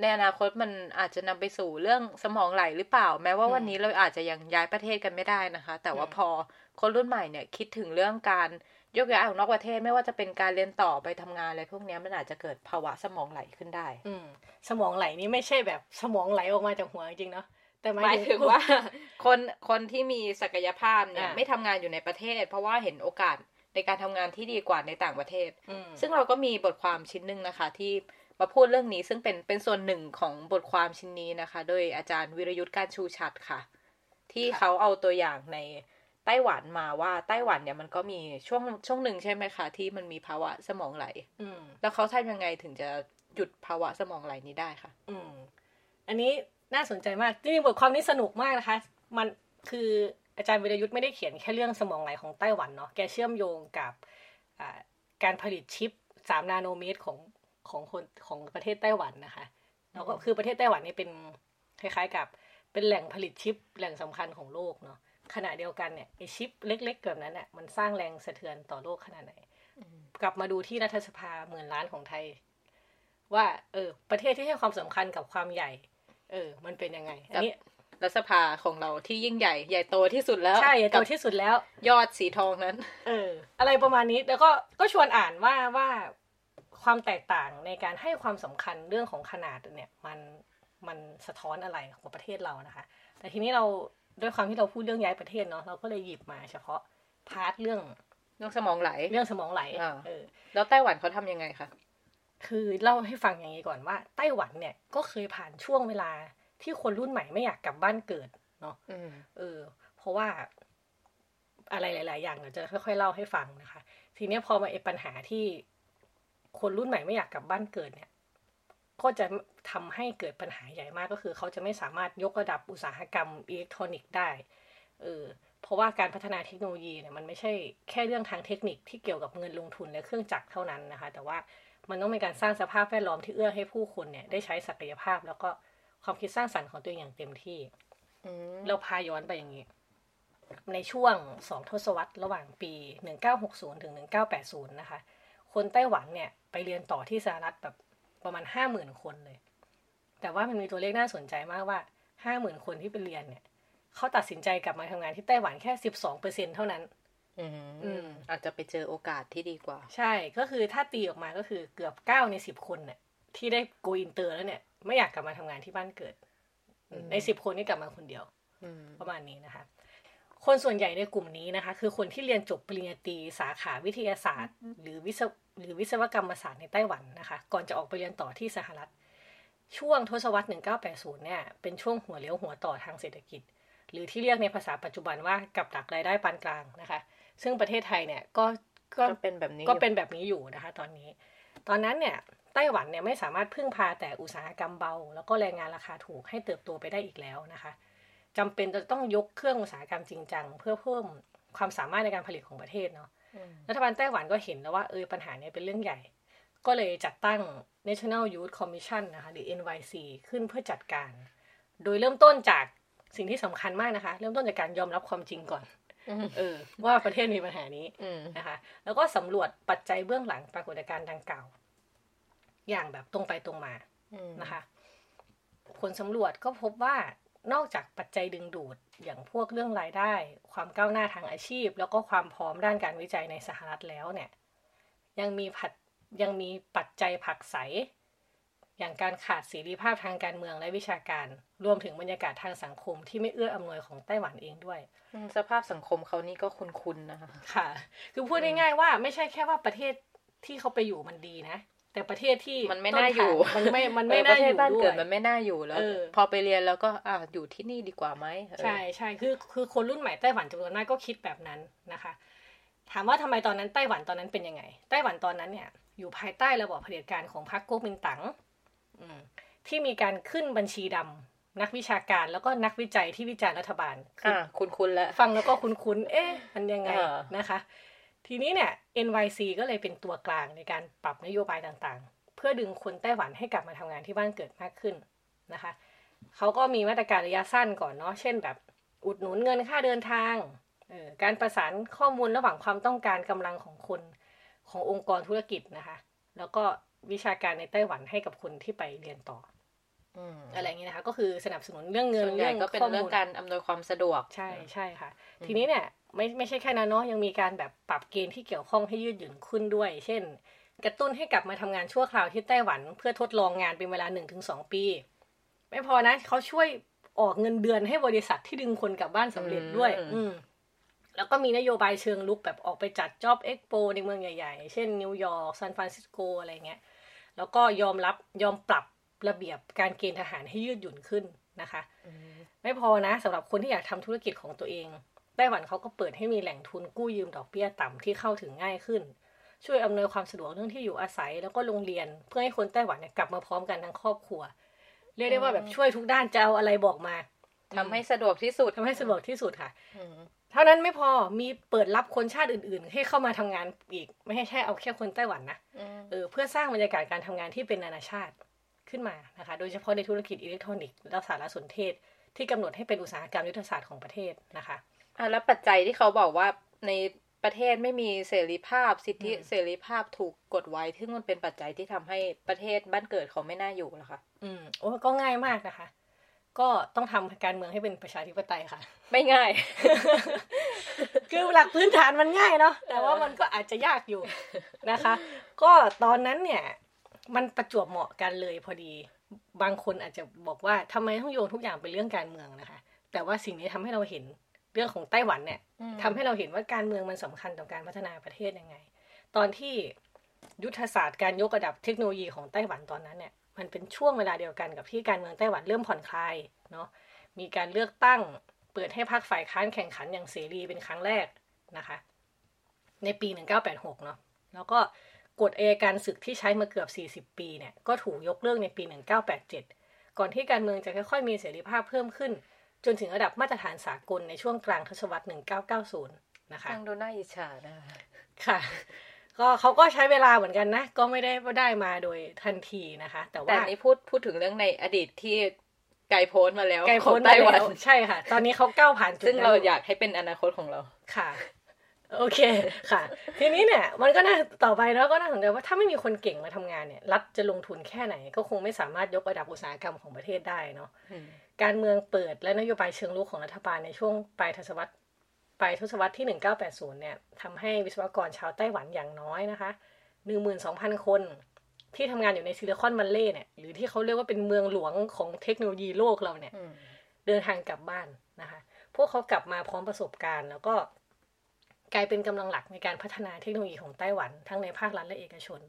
ในอนาคตมันอาจจะนำไปสู่เรื่องสมองไหลหรือเปล่า แม้ว่าอืมวันนี้เราอาจจะยังย้ายประเทศกันไม่ได้นะคะ แต่ว่าอืมพอคนรุ่นใหม่เนี่ยคิดถึงเรื่องการยกย้ายออกนอกประเทศไม่ว่าจะเป็นการเรียนต่อไปทำงานอะไรพวกเนี้ยมันอาจจะเกิดภาวะสมองไหลขึ้นได้ อืมสมองไหลนี่ไม่ใช่แบบสมองไหลออกมาจากหัวจริงๆเนาะแต่หหมามายยถึถึงงว่า คนคนที่มีศักยภาพเนี่ยอ่าไม่ทำงานอยู่ในประเทศ เพราะว่าเห็นโอกาสในการทำงานที่ดีกว่าในต่างประเทศอืมซึ่งเราก็มีบทความชิ้นหนึ่งนะคะ ที่ มาพูดเรื่องนี้ซึ่งเป็นเป็นส่วนหนึ่งของบทความชิ้นนี้นะคะ โดยอาจารย์วิรยุทธ์การชูชัดค่ะ ที่เขาเอาตัวอย่างในไต้หวันมาว่าไต้หวันเนี่ยมันก็มีช่วงช่วงหนึ่งใช่ไหมคะ ที่มันมีภาวะสมองไหลอืมแล้วเขาทำยังไงถึงจะหยุดภาวะสมองไหลนี้ได้ค่ะ อืม อันนี้น่าสนใจมากจริงๆบทความนี้สนุกมากนะคะ มันคืออาจารย์วิรยุทธ์ไม่ได้เขียนแค่เรื่องสมองไหลของไต้หวันเนาะแกเชื่อมโยงกับอ่าการผลิตชิปสามนาโนเมตรของ ของคนของประเทศไต้หวันนะคะแล้วก็คือประเทศไต้หวันนี่เป็นคล้ายๆ กับเป็นแหล่งผลิตชิปแหล่งสำคัญของโลกเนาะขณะเดียวกันเนี่ยไอชิปเล็กๆแบบนั้นเนี่ยมันสร้างแรงสะเทือนต่อโลกขนาดไหนกลับมาดูที่รัฐสภาหมื่นล้านของไทย ว่า เออ ประเทศที่ให้ความสำคัญกับความใหญ่ เออ มันเป็นยังไงอันนี้รัฐสภาของเราที่ยิ่งใหญ่ใหญ่โตที่สุดแล้ว ใช่ตักัวบที่สุดแล้ว ยอดสีทองนั้น เออ อะไรประมาณนี้แล้วก็ก็ชวนอ่านว่าว่า ความแตกต่างในการให้ความสำคัญเรื่องของขนาดเนี่ยมันมันสะท้อนอะไรของประเทศเรานะคะ แต่ทีนี้เราด้วยความที่เราพูดเรื่องย้ายประเทศเนาะเราก็เลยหยิบมาเฉพาะpart เรื่องเรื่องสมองไหลเรื่องสมองไหลอ่าเออแล้วไต้หวันเขาทำยังไงคะคือเล่าให้ฟังอย่างนี้ก่อนว่า ไต้หวันเนี่ยก็เคยผ่านช่วงเวลาที่คนรุ่นใหม่ไม่อยากกลับบ้านเกิดเนาะอืมเออ เพราะว่าอะไรหลาย ๆ อย่างเดี๋ยวจะค่อย ๆ เล่าให้ฟังนะคะ ทีเนี้ยพอมาไอ้ปัญหาที่ คนรุ่นใหม่ไม่อยากกลับบ้านเกิดเนี่ย ก็จะทำให้เกิดปัญหาใหญ่มากก็คือ เขาจะไม่สามารถยกระดับอุตสาหกรรมอิเล็กทรอนิกส์ได้เออเพราะว่าการพัฒนาเทคโนโลยีเนี่ยมันไม่ใช่แค่เรื่องทางเทคนิคที่เกี่ยวกับเงินลงทุนและเครื่องจักรเท่านั้นนะคะ แต่ว่ามันต้องมีการสร้างสภาพแวดล้อมที่เอื้อให้ผู้คนเนี่ยได้ใช้ศักยภาพ แล้วก็ความคิดสร้างสรรค์ของตัวเองอย่างเต็มที่อืมเราพาย้อนไปอย่างนี้ ในช่วงสองทศวรรษระหว่างปี 1960 ถึง 1980 นะคะ คนไต้หวันเนี่ยไปเรียนต่อที่สหรัฐแบบประมาณ50,000คนเลย แต่ว่ามันมีตัวเลขน่าสนใจมากว่า50,000คนที่ไปเรียนเนี่ยเขาตัดสินใจกลับมาทำงานที่ไต้หวันแค่12%เท่านั้น อือืมมอาจจะไปเจอโอกาสที่ดีกว่า ใช่ก็คือถ้าตีออกมาก็คือเกือบ9ใน10คนเนี่ยที่ได้โกอินเตอร์แล้วเนี่ย ไม่อยากกลับมาทำงานที่บ้านเกิดอืมใน10คนนี่กลับมาคนเดียวอืมประมาณนี้นะคะ คนส่วนใหญ่ในกลุ่มนี้นะคะ คือคนที่เรียนจบปริญญาตรีสาขาวิทยาศาสตร์ หรือวิศวหรือวิศวกรรมศาสตร์ในไต้หวันนะคะ ก่อนจะออกไปเรียนต่อที่สหรัฐ ช่วงทศวรรษ 1980 เนี่ย เป็นช่วงหัวเลี้ยวหัวต่อทางเศรษฐกิจ หรือที่เรียกในภาษาปัจจุบันว่ากับดักรายได้ปานกลางนะคะ ซึ่งประเทศไทยเนี่ยก็ก็ก็เป็นแบบนี้ก็เป็นแบบนี้อยู่นะคะ ตอนนี้ ตอนนั้นเนี่ยไต้หวันเนี่ยไม่สามารถพึ่งพาแต่อุตสาหกรรมเบา แล้วก็แรงงานราคาถูกให้เติบโตไปได้อีกแล้วนะคะ จำเป็นจะต้องยกเครื่องอุตสาหกรรมจริงจังเพื่อเพิ่มความสามารถในการผลิตของประเทศเนาะอืมรัฐบาลไต้หวันก็เห็นแล้วว่าเออปัญหาเนี้เป็นเรื่องใหญ่ ก็เลยจัดตั้ง National Youth Commission นะคะหรือ NYC ขึ้นเพื่อจัดการ โดยเริ่มต้นจากสิ่งที่สำคัญมากนะคะ เริ่มต้นจากการยอมรับความจริงก่อนเออว่าประเทศมีปัญหานี้อืมนะคะ แล้วก็สำรวจปัจจัยเบื้องหลังปรากฏการณ์ดังกล่าว อย่างแบบตรงไปตรงมาอืมนะคะ ผลสำรวจก็พบว่า นอกจากปัจจัยดึงดูดอย่างพวกเรื่องรายได้ ความก้าวหน้าทางอาชีพ แล้วก็ความพร้อมด้านการวิจัยในสหรัฐแล้วเนี่ยยังมีผัดยังมีปัจจัยผลักไสอย่างการขาดเสรีภาพทางการเมืองและวิชาการ รวมถึงบรรยากาศทางสังคมที่ไม่เอื้ออำนวยของไต้หวันเองด้วยอืมสภาพสังคมเขานี่ก็คุ้นๆนะคะ ค่ะ คือพูดง่ายๆว่าไม่ใช่แค่ว่าประเทศที่เขาไปอยู่มันดีนะ แต่ประเทศที่มันไม่น่าอยู่ต้นทางมันไม่ มันไม่เออปน่าระเทอศยู่บ้านด้วเกิดยมันไม่น่าอยู่แล้วเออพอไปเรียนแล้วก็อ่าอยู่ที่นี่ดีกว่าไหมเออใช่ใช่คือคือคนรุ่นใหม่ไต้หวันจำนวนมากก็คิดแบบนั้นนะคะ ถามว่าทำไมตอนนั้นไต้หวันตอนนั้นเป็นยังไง ไต้หวันตอนนั้นเนี่ย อยู่ภายใต้ระบอบเผด็จการของพรรคก๊กมินตั๋งอืมที่มีการขึ้นบัญชีดำนักวิชาการแล้วก็นักวิจัยที่วิจารณ์รัฐบาลคืออ่าคุ้นๆแล้ว ฟังแล้วก็คุ้นๆเอ๊ะมันยังไงเออนะคะ ทีนี้เนี่ย NYC ก็เลยเป็นตัวกลางในการปรับนโยบายต่างๆ เพื่อดึงคนไต้หวันให้กลับมาทำงานที่บ้านเกิดมากขึ้นนะคะเขาก็มีมาตรการระยะสั้นก่อนเนาะ เช่นแบบอุดหนุนเงินค่าเดินทางเออการประสานข้อมูลระหว่างความต้องการกำลังของคนขององค์กรธุรกิจนะคะ แล้วก็วิชาการในไต้หวันให้กับคนที่ไปเรียนต่ออืมอะไรอย่างเงี้ยนะคะ ก็คือสนับสนุนเรื่องเงินส่วนใหญ่ก็เป็นข้มูลเรื่องการอำนวยความสะดวก ใช่ใช่ค่ะ ทีนี้เนี่ย ไม่ไม่ใช่แค่นั้นเนาะยังมีการแบบปรับเกณฑ์ที่เกี่ยวข้องให้ยืดหยุ่นขึ้นด้วย เช่น กระตุ้นให้กลับมาทำงานชั่วคราวที่ไต้หวัน เพื่อทดลองงานเป็นเวลาหนึ่งถึงสองปี ไม่พอนะเขาช่วยออกเงินเดือนให้บริษัทที่ดึงคนกลับบ้านสำเร็จด้วย อืมอืมแล้วก็มีนโยบายเชิงรุกแบบออกไปจัด job expo ในเมืองใหญ่ๆ เช่นนิวยอร์กซานฟรานซิสโกอะไรเงี้ย แล้วก็ยอมรับยอมปรับระเบียบการเกณฑ์ทหารให้ยืดหยุ่นขึ้นนะคะ ไม่พอนะสำหรับคนที่อยากทำธุรกิจของตัวเอง ไต้หวันเขาก็เปิดให้มีแหล่งทุนกู้ยืมดอกเบี้ยต่ำที่เข้าถึงง่ายขึ้น ช่วยอำนวยความสะดวกเรื่องที่อยู่อาศัยแล้วก็โรงเรียน เพื่อให้คนไต้หวันเนี่ยกลับมาพร้อมกันทั้งครอบครัว เรียกได้ว่าแบบช่วยทุกด้านจะเอาอะไรบอกมาทำให้สะดวกที่สุดทำให้สะดวกที่สุดค่ะอืมเท่านั้นไม่พอมีเปิดรับคนชาติอื่น ๆ ให้เข้ามาทำงานอีก ไม่ใช่แค่เอาแค่คนไต้หวันนะอืมเออเพื่อสร้างบรรยากาศการทำงานที่เป็นนานาชาติขึ้นมานะคะ โดยเฉพาะในธุรกิจอิเล็กทรอนิกส์และสารสนเทศที่กำหนดให้เป็นอุตสาหกรรมยุทธศาสตร์ของประเทศนะคะ อะแล้วปัจจัยที่เขาบอกว่าในประเทศไม่มีเสรีภาพสิทธิอืมเสรีภาพถูกกดไว้ซึ่งมันเป็นปัจจัยที่ทำให้ประเทศบ้านเกิดเขาไม่น่าอยู่แล้วค่ะอืมโอ้ก็ง่ายมากนะคะ ก็ต้องทำการเมืองให้เป็นประชาธิปไตยค่ะ ไม่ง่าย คือหลักพื้นฐานมันง่ายเนาะแต่ว่ามันก็อาจจะยากอยู่นะคะ ก็ตอนนั้นเนี่ย มันประจวบเหมาะกันเลยพอดี บางคนอาจจะบอกว่าทำไมต้องโยงทุกอย่างเป็นเรื่องการเมืองนะคะ แต่ว่าสิ่งนี้ทำให้เราเห็น เรื่องของไต้หวันเนี่ยอืมทำให้เราเห็นว่าการเมืองมันสำคัญต่อการพัฒนาประเทศยังไง ตอนที่ยุทธศาสตร์การยกระดับเทคโนโลยีของไต้หวันตอนนั้นเนี่ยมันเป็นช่วงเวลาเดียวกันกับที่การเมืองไต้หวันเริ่มผ่อนคลายเนาะมีการเลือกตั้งเปิดให้พรรคฝ่ายค้านแข่งขันอย่างเสรีเป็นครั้งแรกนะคะ ในปี 1986 เนาะแล้วก็กฎอัยการศึกที่ใช้มาเกือบ 40 ปีเนี่ยก็ถูกยกเลิกในปี 1987 ก่อนที่การเมืองจะค่อยๆมีเสรีภาพเพิ่มขึ้น จนถึงระดับมาตรฐานสากลในช่วงกลางทศวรรษ 1990 นะคะฟังดูน่าอิจฉานะคะค่ะ ก็เขาก็ใช้เวลาเหมือนกันนะ ก็ไม่ได้ว่าได้มาโดยทันทีนะคะ แต่แต่ว่าอันนี้พูดพูดถึงเรื่องในอดีตที่ไกลโพ้นมาแล้วไกลของพ้นไต้มาหวันแล้วใช่ค่ะ ตอนนี้เขาก้าวผ่านจุดซึ่งนั้นเราอยากให้เป็นอนาคตของเราค่ะ โอเคค่ะ ทีนี้เนี่ย มันก็น่าต่อไปแล้วก็น่าสนใจว่าถ้าไม่มีคนเก่งมาทำงานเนี่ยรัฐจะลงทุนแค่ไหน ก็คงไม่สามารถยกระดับอุตสาหกรรมของประเทศได้เนาะ การเมืองเปิดและนโยบายเชิงรุกของรัฐบาลในช่วงปลายทศวรรษปลายทศวรรษที่ 1980 เนี่ยทำให้วิศวกรชาวไต้หวันอย่างน้อยนะคะ 12,000 คนที่ทำงานอยู่ในซิลิคอนวัลเลย์เนี่ย หรือที่เขาเรียกว่าเป็นเมืองหลวงของเทคโนโลยีโลกเราเนี่ยอืมเดินทางกลับบ้านนะคะ พวกเขากลับมาพร้อมประสบการณ์ แล้วก็กลายเป็นกำลังหลักในการพัฒนาเทคโนโลยีของไต้หวัน ทั้งในภาครัฐและเอกชน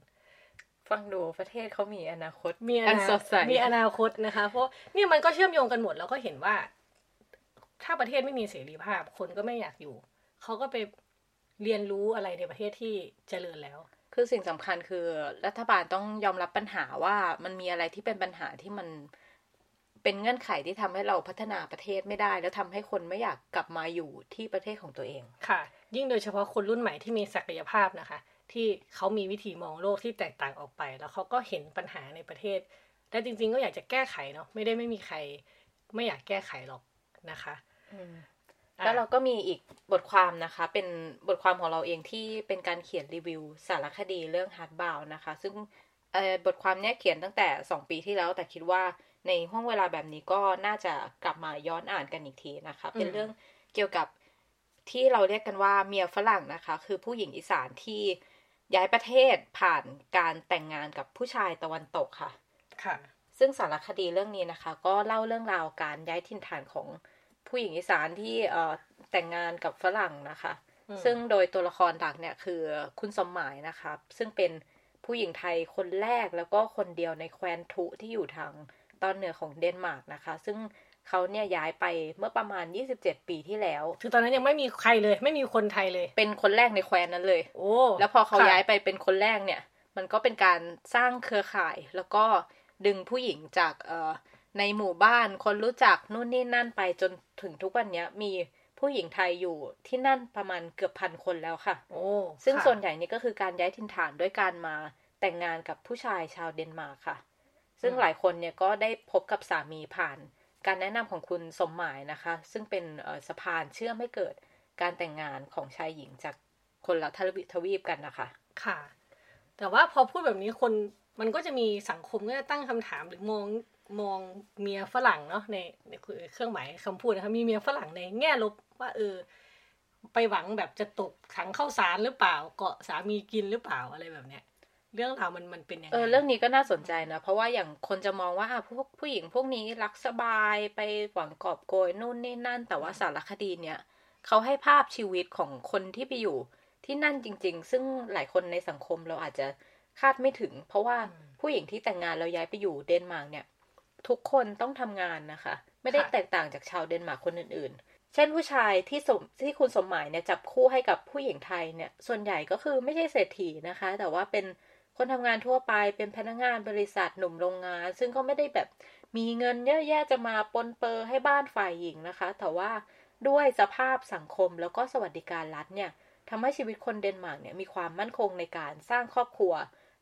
ฟังดูประเทศเขามีอนาคต มีออันนาสดใสมีอนาคตนะคะ เพราะเนี่ยมันก็เชื่อมโยงกันหมดแล้วก็เห็นว่า ถ้าประเทศไม่มีเสรีภาพ คนก็ไม่อยากอยู่ เขาก็ไปเรียนรู้อะไรในประเทศที่เจริญแล้ว คือสิ่งสำคัญคือ รัฐบาลต้องยอมรับปัญหาว่ามันมีอะไรที่เป็นปัญหาที่มันเป็นเงื่อนไขที่ทำให้เราพัฒนาประเทศไม่ได้ แล้วทำให้คนไม่อยากกลับมาอยู่ที่ประเทศของตัวเองค่ะ ยิ่งโดยเฉพาะคนรุ่นใหม่ที่มีศักยภาพนะคะ ที่เขามีวิธีมองโลกที่แตกต่างออกไป แล้วเขาก็เห็นปัญหาในประเทศ และจริง ๆ ก็อยากจะแก้ไขเนาะไม่ได้ไม่มีใคร ไม่อยากแก้ไขหรอกนะคะแล้วเราก็มีอีกบทความนะคะ เป็นบทความของเราเองที่เป็นการเขียนรีวิว สารคดีเรื่อง Heartbound นะคะ ซึ่งบทความนี้เขียนตั้งแต่ 2 ปีที่แล้ว แต่คิดว่าในห้องเวลาแบบนี้ก็น่าจะกลับมาย้อนอ่านกันอีกทีนะคะ เป็นเรื่องเกี่ยวกับที่เราเรียกกันว่าเมียฝรั่งนะคะ คือผู้หญิงอีสานที่ ย้ายประเทศผ่านการแต่งงานกับผู้ชายตะวันตกค่ะ ค่ะ ซึ่งสารคดีเรื่องนี้นะคะ ก็เล่าเรื่องราวการย้ายถิ่นฐานของผู้หญิงอีสานที่เอ่อแต่งงานกับฝรั่งนะคะ ซึ่งโดยตัวละครหลักเนี่ยคือคุณสมหมายนะคะ ซึ่งเป็นผู้หญิงไทยคนแรกแล้วก็คนเดียวในแคว้นทุที่อยู่ทางตอนเหนือของเดนมาร์กนะคะ ซึ่ง เขาเนี่ยย้ายไปเมื่อประมาณ 27 ปีที่แล้วคือตอนนั้นยังไม่มีใครเลย ไม่มีคนไทยเลย เป็นคนแรกในแคว้นนั้นเลย โอ้แล้วพอเขาย้ายไปเป็นคนแรกเนี่ย มันก็เป็นการสร้างเครือข่าย แล้วก็ดึงผู้หญิงจากเอ่อในหมู่บ้านคนรู้จักนู่นนี่นั่นไปจนถึงทุกวันนี้มีผู้หญิงไทยอยู่ที่นั่นประมาณเกือบพันคนแล้วค่ะ โอ้ซึ่งส่วนใหญ่นี่ก็คือการย้ายถิ่นฐานด้วยการมาแต่งงานกับผู้ชายชาวเดนมาร์กค่ะ ซึ่งหลายคนเนี่ยก็ได้พบกับสามีผ่าน การแนะนำของคุณสมหมายนะคะ ซึ่งเป็นสะพานเชื่อมให้เกิดการแต่งงานของชายหญิงจากคนละทวีปกันนะคะ ค่ะ แต่ว่าพอพูดแบบนี้คนมันก็จะมีสังคมก็จะตั้งคำถามหรือมองมองเมียฝรั่งเนาะในในเครื่องหมายคำพูดนะคะมีเมียฝรั่งในแง่ลบว่าเออไปหวังแบบจะตกถังเข้าสารหรือเปล่า เกาะสามีกินหรือเปล่าอะไรแบบเนี้ย เรื่องราวมันมันเป็นยังไงเออเรื่องนี้ก็น่าสนใจนะ เพราะว่าอย่างคนจะมองว่าพวกผู้หญิงพวกนี้รักสบายไปหวังกอบโกยนู่นนี่นั่น แต่ว่าสารคดีเนี่ยเขาให้ภาพชีวิตของคนที่ไปอยู่ที่นั่นจริง ๆ ซึ่งหลายคนในสังคมเราอาจจะคาดไม่ถึง เพราะว่าผู้หญิงที่แต่งงานแล้วย้ายไปอยู่เดนมาร์กเนี่ย ทุกคนต้องทำงานนะคะ ไม่ได้แตกต่างจากชาวเดนมาร์กคนอื่นๆ เช่นผู้ชายที่สมที่คุณสมหมายเนี่ยจับคู่ให้กับผู้หญิงไทยเนี่ย ส่วนใหญ่ก็คือไม่ใช่เศรษฐีนะคะ แต่ว่าเป็น คนทำงานทั่วไปเป็นพนักงานบริษัทหนุ่มโรงงาน ซึ่งก็ไม่ได้แบบมีเงินเยอะแยะจะมาปรนเปรอให้บ้านฝ่ายหญิงนะคะ แต่ว่าด้วยสภาพสังคมแล้วก็สวัสดิการรัฐเนี่ยทำให้ชีวิตคนเดนมาร์กเนี่ยมีความมั่นคงในการสร้างครอบครัว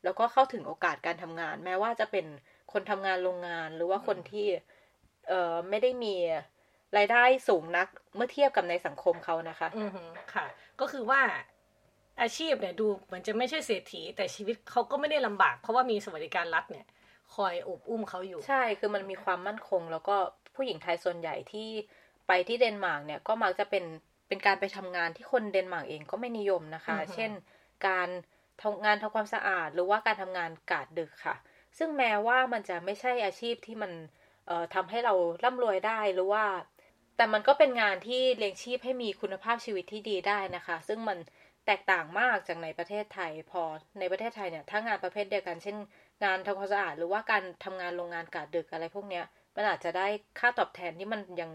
แล้วก็เข้าถึงโอกาสการทำงาน แม้ว่าจะเป็นคนทำงานโรงงานหรือว่าคนที่เอ่อไม่ได้มีรายได้สูงนักเมื่อเทียบกับในสังคมเขานะคะ อือค่ะ ก็คือว่า อาชีพเนี่ยดูเหมือนจะไม่ใช่เศรษฐี แต่ชีวิตเขาก็ไม่ได้ลำบาก เพราะว่ามีสวัสดิการรัฐเนี่ย คอยอบอุ้มเขาอยู่ ใช่คือมันมีความมั่นคง แล้วก็ผู้หญิงไทยส่วนใหญ่ที่ไปที่เดนมาร์กเนี่ยก็มักจะเป็นเป็นการไปทำงานที่คนเดนมาร์กเองก็ไม่นิยมนะคะ เช่น การทำงานทำความสะอาด หรือว่าการทำงานกะดึกค่ะ ซึ่งแม้ว่ามันจะไม่ใช่อาชีพที่มันเอ่อทำให้เราร่ำรวยได้หรือว่า แต่มันก็เป็นงานที่เลี้ยงชีพให้มีคุณภาพชีวิตที่ดีได้นะคะ ซึ่งมัน แตกต่างมากจากในประเทศไทย พอในประเทศไทยเนี่ยถ้างานประเภทเดียวกัน เช่น งานทำความสะอาดหรือว่าการทำงานโรงงานกะดึกอะไรพวกเนี้ยมันอาจจะได้ค่าตอบแทนที่มันยัง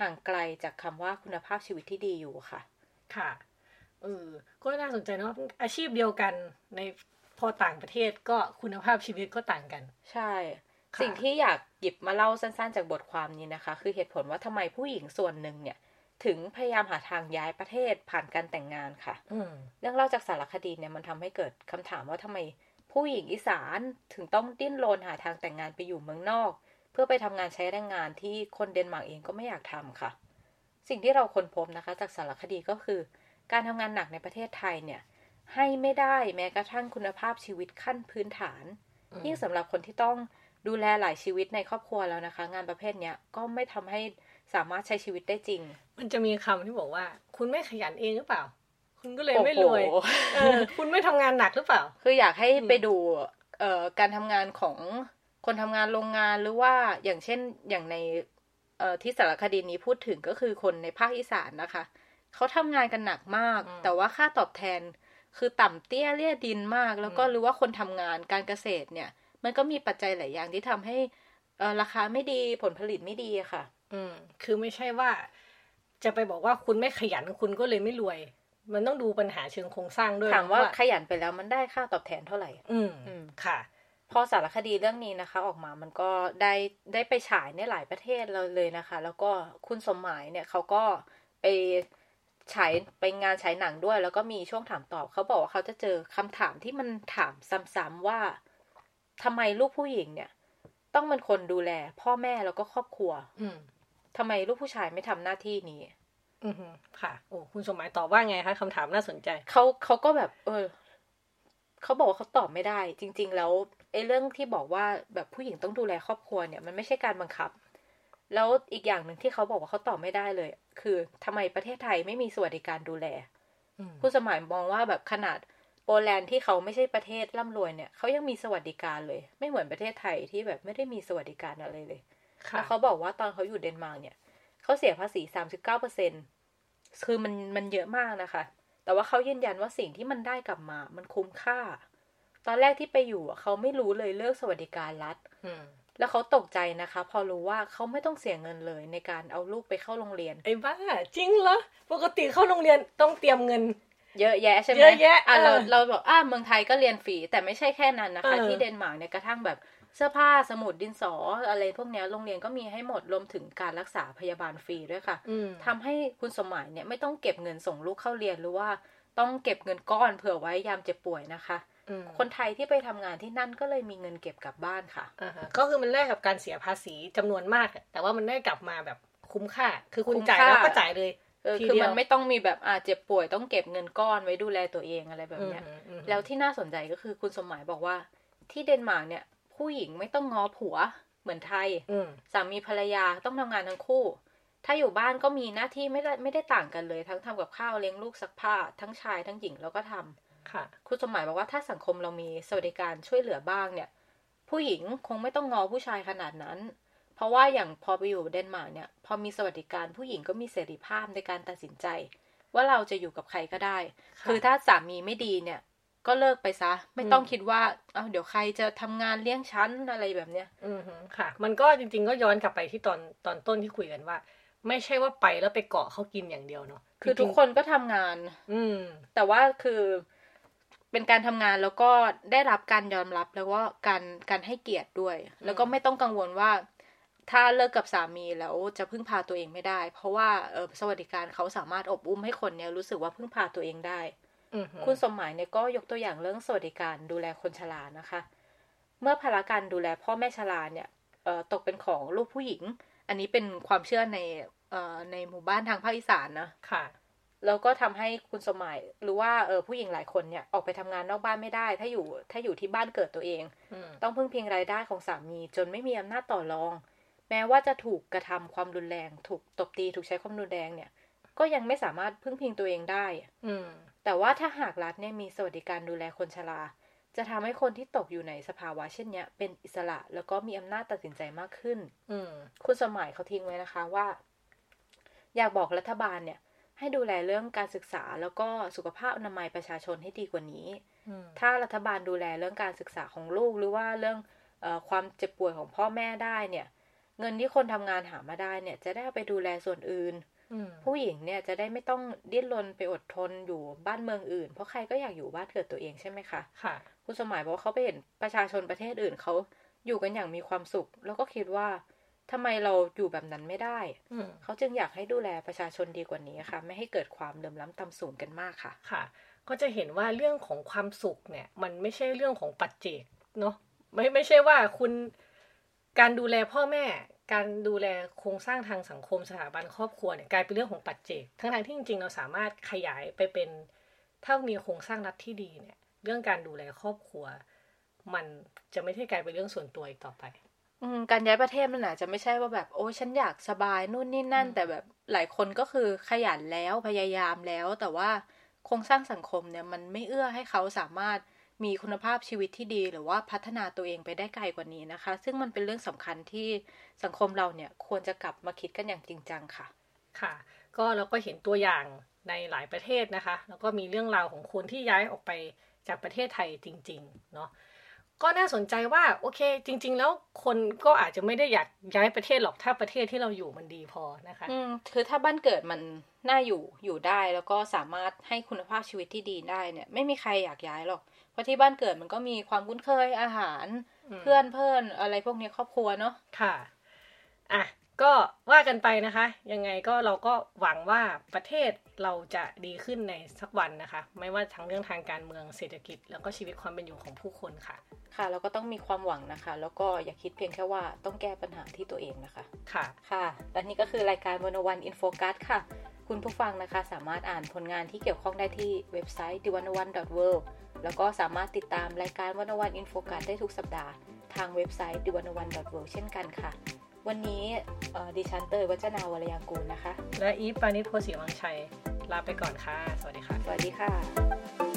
ห่างไกลจากคำว่าคุณภาพชีวิตที่ดีอยู่ค่ะ ค่ะเออก็น่าสนใจเนาะอาชีพเดียวกันในพอต่างประเทศก็คุณภาพชีวิตก็ต่างกัน ใช่ สิ่งที่อยากหยิบมาเล่าสั้นๆ จากบทความนี้นะคะ คือเหตุผลว่าทำไมผู้หญิงส่วนหนึ่งเนี่ย ถึงพยายามหาทางย้ายประเทศผ่านการแต่งงานค่ะอืมเรื่องเล่าจากสารคดีเนี่ยมันทำให้เกิดคำถามว่าทำไมผู้หญิงอีสานถึงต้องดิ้นรนหาทางแต่งงานไปอยู่เมืองนอก เพื่อไปทำงานใช้แรงงานที่คนเดนมาร์กเองก็ไม่อยากทำค่ะ สิ่งที่เราค้นพบนะคะ จากสารคดีก็คือ การทำงานหนักในประเทศไทยเนี่ย ให้ไม่ได้แม้กระทั่งคุณภาพชีวิตขั้นพื้นฐาน ยิ่งสำหรับคนที่ต้องดูแลหลายชีวิตในครอบครัวแล้วนะคะ งานประเภทเนี้ยก็ไม่ทำให้สามารถใช้ชีวิตได้จริง มันจะมีคำที่บอกว่า คุณไม่ขยันเองหรือเปล่า คุณก็เลยไม่รวยโอ้โหเออคุณไม่ทำงานหนักหรือเปล่า คืออยากให้ไปดูเอ่อการทำงานของคนทำงานโรงงานหรือว่าอย่างเช่นอย่างในเอ่อที่สารคดีนี้พูดถึงก็คือคนในภาคอีสานนะคะ เขาทำงานกันหนักมากอืมแต่ว่าค่าตอบแทนคือต่ำเตี้ยเลี่ยดินมาก แล้วก็รู้ว่าคนทำงานการเกษตรเนี่ย มันก็มีปัจจัยหลายอย่างที่ทำให้เอ่อราคาไม่ดีผลผลิตไม่ดีอะค่ะ อืมคือไม่ใช่ว่า จะไปบอกว่าคุณไม่ขยันคุณก็เลยไม่รวย มันต้องดูปัญหาเชิงโครงสร้างด้วยถามว่าขยันไปแล้วมันได้ค่าตอบแทนเท่าไหร่อืมอืมค่ะ พอสารคดีเรื่องนี้นะคะ ออกมามันก็ได้ได้ไปฉายในหลายประเทศเราเลยนะคะ แล้วก็คุณสมหมายเนี่ยเขาก็ไปฉายไปงานฉายหนังด้วย แล้วก็มีช่วงถามตอบเขาบอกว่าเขาจะเจอคำถามที่มันถามซ้ำๆว่าทำไมลูกผู้หญิงเนี่ย ต้องเป็นคนดูแล พ่อแม่แล้วก็ครอบครัว อืมทำไมลูกผู้ชายไม่ทำหน้าที่นี้อืม ค่ะ โอ้คุณสมหมายตอบว่าไงคะคำถามน่าสนใจเขาเขาก็แบบ เออเขาบอกว่าเขาตอบไม่ได้ จริง ๆ แล้วไอ้เรื่องที่บอกว่าแบบผู้หญิงต้องดูแลครอบครัวเนี่ย มันไม่ใช่การบังคับ แล้วอีกอย่างหนึ่งที่เขาบอกว่าเขาตอบไม่ได้เลย คือทำไมประเทศไทยไม่มีสวัสดิการดูแลอืมผู้สมัยมองว่าแบบขนาดโปแลนด์ที่เขาไม่ใช่ประเทศร่ำรวยเนี่ยเขายังมีสวัสดิการเลย ไม่เหมือนประเทศไทยที่แบบไม่ได้มีสวัสดิการอะไรเลยค่ะแล้วเขาบอกว่าตอนเขาอยู่เดนมาร์กเนี่ยเขาเสียภาษีสามสิบเก้าเปอร์เซ็น คือมันมันเยอะมากนะคะ แต่ว่าเขายืนยันว่าสิ่งที่มันได้กลับมา มันคุ้มค่า ตอนแรกที่ไปอยู่อะเขาไม่รู้เลยเรื่องสวัสดิการรัฐอืมแล้วเขาตกใจนะคะ พอรู้ว่าเขาไม่ต้องเสียเงินเลยในการเอาลูกไปเข้าโรงเรียนไอ้บ้าจริงเหรอปกติเข้าโรงเรียนต้องเตรียมเงิน เยอะแยะใช่ไหมเยอะแยะอะเราเออเราบอกอะเมืองไทยก็เรียนฟรีแต่ไม่ใช่แค่นั้นนะคะเออที่เดนมาร์กเนี่ยกระทั่งแบบ เสื้อผ้าสมุดดินสออะไรพวกเนี้ยโรงเรียนก็มีให้หมดรวมถึงการรักษาพยาบาลฟรีด้วยค่ะอืมทำให้คุณสมหมายเนี่ยไม่ต้องเก็บเงินส่งลูกเข้าเรียนหรือว่าต้องเก็บเงินก้อนเผื่อไว้ยามเจ็บป่วยนะคะอืมคนไทยที่ไปทำงานที่นั่นก็เลยมีเงินเก็บกลับบ้านค่ะอ่าฮะก็คือมันแลกกับการเสียภาษีจำนวนมากอะแต่ว่ามันได้กลับมาแบบคุ้มค่า คือคุณคุ้มจ่ายค่าแล้วก็จ่ายเลยเออทีคือเดียวมันไม่ต้องมีแบบอ่าเจ็บป่วยต้องเก็บเงินก้อนไว้ดูแลตัวเองอะไรแบบเนี้ยอืมอืมแล้วที่น่าสนใจก็คือคุณสมหมายบอกว่าที่เดนมาร์กเนี่ย ผู้หญิงไม่ต้องง้อผัวเหมือนไทยอืมสามีภรรยาต้องทำงานทั้งคู่ ถ้าอยู่บ้านก็มีหน้าที่ไม่ได้ไม่ได้ต่างกันเลย ทั้งทำกับข้าวเลี้ยงลูกซักผ้า ทั้งชายทั้งหญิงแล้วก็ทำค่ะคุณสมหมายบอกว่าถ้าสังคมเรามีสวัสดิการช่วยเหลือบ้างเนี่ย ผู้หญิงคงไม่ต้องง้อผู้ชายขนาดนั้น เพราะว่าอย่างพอไปอยู่เดนมาร์กเนี่ย พอมีสวัสดิการผู้หญิงก็มีเสรีภาพในการตัดสินใจ ว่าเราจะอยู่กับใครก็ได้ค่ะคือถ้าสามีไม่ดีเนี่ย ก็เลิกไปซะ ไม่ต้องคิดว่าเอาเดี๋ยวใครจะทำงานเลี้ยงฉันอะไรแบบเนี้ย อืมฮึค่ะ มันก็จริง ๆ ก็ย้อนกลับไปที่ตอนตอนต้นที่คุยกันว่า ไม่ใช่ว่าไปแล้วไปเกาะเขากินอย่างเดียวเนาะคือจริงๆทุกคนก็ทำงาน อืม แต่ว่าคือเป็นการทำงานแล้วก็ได้รับการยอมรับแล้วก็การการให้เกียรติด้วย แล้วก็ไม่ต้องกังวลว่า ถ้าเลิกกับสามีแล้วจะพึ่งพาตัวเองไม่ได้ เพราะว่าเออสวัสดิการเขาสามารถอบอุ้มให้คนเนี้ยรู้สึกว่าพึ่งพาตัวเองได้อืมฮึ คุณสมหมายเนี่ยก็ยกตัวอย่างเรื่องสวัสดิการดูแลคนชรานะคะ เมื่อภาระการดูแลพ่อแม่ชราเนี่ยเอ่อตกเป็นของลูกผู้หญิง อันนี้เป็นความเชื่อในเอ่อในหมู่บ้านทางภาคอีสานนะค่ะแล้วก็ทำให้คุณสมหมายหรือว่าเออผู้หญิงหลายคนเนี่ยออกไปทำงานนอกบ้านไม่ได้ ถ้าอยู่ถ้าอยู่ที่บ้านเกิดตัวเองอืมต้องพึ่งพิงรายได้ของสามีจนไม่มีอำนาจต่อรอง แม้ว่าจะถูกกระทำความรุนแรง ถูกตบตีถูกใช้ความรุนแรงเนี่ย ก็ยังไม่สามารถพึ่งพิงตัวเองได้ อืม แต่ว่าถ้าหากรัฐเนี่ยมีสวัสดิการดูแลคนชรา จะทำให้คนที่ตกอยู่ในสภาวะเช่นเนี้ย เป็นอิสระแล้วก็มีอำนาจตัดสินใจมากขึ้น อืมคุณสมัยเขาทิ้งไว้นะคะว่า อยากบอกรัฐบาลเนี่ย ให้ดูแลเรื่องการศึกษาแล้วก็สุขภาพอนามัยประชาชนให้ดีกว่านี้อืมถ้ารัฐบาลดูแลเรื่องการศึกษาของลูกหรือว่าเรื่องเออความเจ็บป่วยของพ่อแม่ได้เนี่ย เงินที่คนทำงานหามาได้เนี่ย จะได้เอาไปดูแลส่วนอื่นอืม ผู้หญิงเนี่ยจะได้ไม่ต้องดิ้นรนไปอดทนอยู่บ้านเมืองอื่น เพราะใครก็อยากอยู่บ้านเกิดตัวเองใช่ไหมคะค่ะคุณสมัยบอกว่าเขาไปเห็นประชาชนประเทศอื่นเขาอยู่กันอย่างมีความสุข แล้วก็คิดว่าทำไมเราอยู่แบบนั้นไม่ได้อืมเขาจึงอยากให้ดูแลประชาชนดีกว่านี้ค่ะ ไม่ให้เกิดความเหลื่อมล้ำต่ำสูงกันมากค่ะ ค่ะ ก็จะเห็นว่าเรื่องของความสุขเนี่ย มันไม่ใช่เรื่องของปัจเจกเนาะไม่ไม่ใช่ว่าคุณการดูแลพ่อแม่ การดูแลโครงสร้างทางสังคมสถาบันครอบครัวเนี่ยกลายเป็นเรื่องของปัจเจก ทั้งทางที่จริงๆ เราสามารถขยายไปเป็น ถ้ามีโครงสร้างรัฐที่ดีเนี่ย เรื่องการดูแลครอบครัว มันจะไม่ใช่กลายเป็นเรื่องส่วนตัวอีกต่อไปการย้ายประเทศมันอาจจะไม่ใช่ว่าแบบโอ้ฉันอยากสบายนู่นนี่นั่น แต่แบบหลายคนก็คือขยันแล้วพยายามแล้ว แต่ว่าโครงสร้างสังคมเนี่ยมันไม่เอื้อให้เขาสามารถ มีคุณภาพชีวิตที่ดี หรือว่าพัฒนาตัวเองไปได้ไกลกว่านี้นะคะ ซึ่งมันเป็นเรื่องสำคัญที่สังคมเราเนี่ยควรจะกลับมาคิดกันอย่างจริงจังค่ะ ค่ะ ก็เราก็เห็นตัวอย่างในหลายประเทศนะคะ แล้วก็มีเรื่องราวของคนที่ย้ายออกไปจากประเทศไทยจริง ๆ เนาะก็น่าสนใจว่าโอเค จริง ๆ แล้วคนก็อาจจะไม่ได้อยากย้ายประเทศหรอกถ้าประเทศที่เราอยู่มันดีพอนะคะอืมคือถ้าบ้านเกิดมันน่าอยู่อยู่ได้แล้วก็สามารถให้คุณภาพชีวิตที่ดีได้เนี่ย ไม่มีใครอยากย้ายหรอก เพราะที่บ้านเกิดมันก็มีความคุ้นเคยอาหารอืมเพื่อนเพื่อนอะไรพวกนี้ครอบครัวเนาะค่ะอะก็ว่ากันไปนะคะ ยังไงก็เราก็หวังว่าประเทศเราจะดีขึ้นในสักวันนะคะ ไม่ว่าทั้งเรื่องทางการเมืองเศรษฐกิจ แล้วก็ชีวิตความเป็นอยู่ของผู้คนค่ะ ค่ะเราก็ต้องมีความหวังนะคะ แล้วก็อย่าคิดเพียงแค่ว่าต้องแก้ปัญหาที่ตัวเองนะคะ ค่ะค่ะและนี่ก็คือรายการ101 In Focus ค่ะ คุณผู้ฟังนะคะ สามารถอ่านผลงานที่เกี่ยวข้องได้ที่เว็บไซต์ d 1 1 w o r l d แล้วก็สามารถติดตามรายการ101 In Focus ได้ทุกสัปดาห์ ทางเว็บไซต์ d 1 1 w o r l d เช่นกันค่ะ วันนี้เอ่อดิฉันเตย วจนาวรรลยางกูรนะคะ และอีฟปาณิส โพธิ์ศรีวังชัย ลาไปก่อนค่ะ สวัสดีค่ะ สวัสดีค่ะ